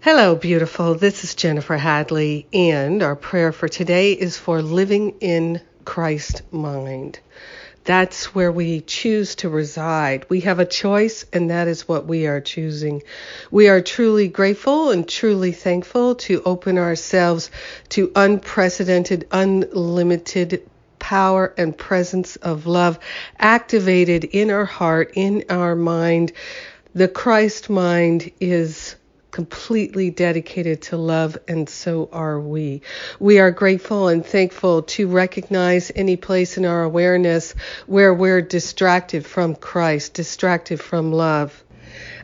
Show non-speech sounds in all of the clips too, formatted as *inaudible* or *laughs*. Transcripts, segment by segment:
Hello, beautiful. This is Jennifer Hadley, and our prayer for today is for living in Christ mind. That's where we choose to reside. We have a choice, and that is what we are choosing. We are truly grateful and truly thankful to open ourselves to unprecedented, unlimited power and presence of love activated in our heart, in our mind. The Christ mind is completely dedicated to love, and so are we. We are grateful and thankful to recognize any place in our awareness where we're distracted from Christ, distracted from love.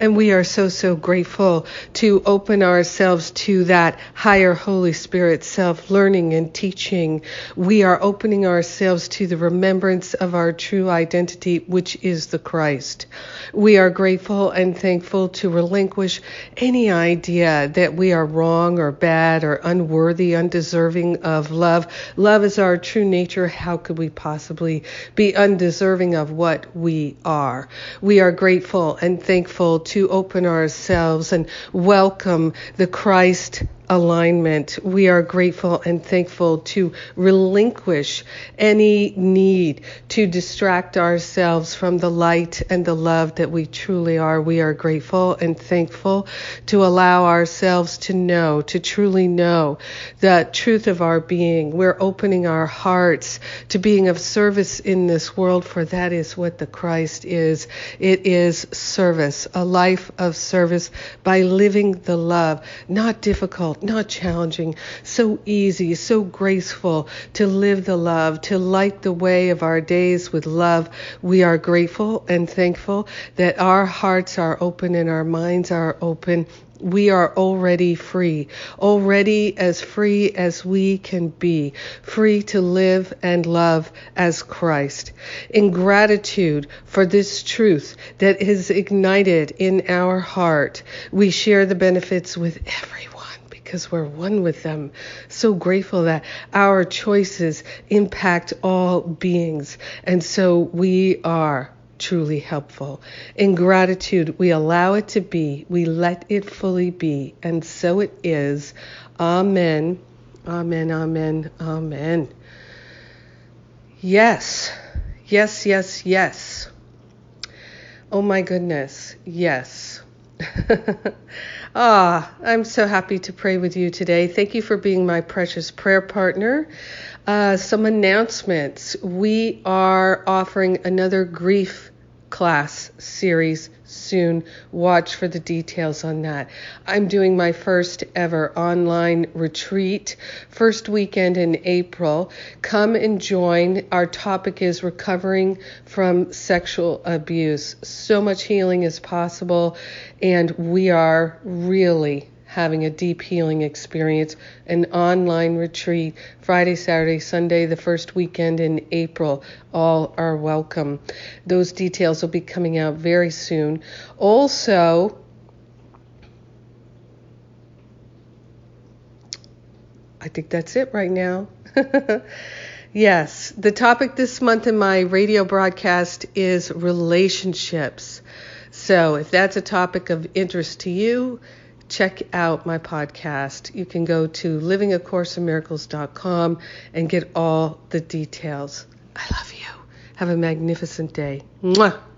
And we are so, so grateful to open ourselves to that higher Holy Spirit self learning and teaching. We are opening ourselves to the remembrance of our true identity, which is the Christ. We are grateful and thankful to relinquish any idea that we are wrong or bad or unworthy, undeserving of love. Love is our true nature. How could we possibly be undeserving of what we are? We are grateful and thankful to open ourselves and welcome the Christ alignment. We are grateful and thankful to relinquish any need to distract ourselves from the light and the love that we truly are. We are grateful and thankful to allow ourselves to know, to truly know the truth of our being. We're opening our hearts to being of service in this world, for that is what the Christ is. It is service, a life of service by living the love, not difficult not challenging, so easy, so graceful to live the love, to light the way of our days with love. We are grateful and thankful that our hearts are open and our minds are open we are already free, already as free as we can be, free to live and love as Christ. In gratitude for this truth that is ignited in our heart, we share the benefits with everyone because we're one with them. So grateful that our choices impact all beings. And so we are truly helpful. In gratitude, we allow it to be, we let it fully be, and so it is. Amen. Amen, amen, amen. Yes, yes, yes, yes. Oh my goodness, yes. *laughs* Ah, I'm so happy to pray with you today. Thank you for being my precious prayer partner. Uh, some announcements. We are offering another grief class series soon. Watch for the details on that. I'm doing my first ever online retreat, first weekend in April. Come and join. Our topic is recovering from sexual abuse. So much healing is possible, and we are really having a deep healing experience, an online retreat, Friday, Saturday, Sunday, the first weekend in April. All are welcome. Those details will be coming out very soon. Also, I think that's it right now. *laughs* yes, the topic this month in my radio broadcast is relationships. So, if that's a topic of interest to you, check out my podcast. You can go to livingacourseofmiracles.com and get all the details. I love you. Have a magnificent day. Mwah.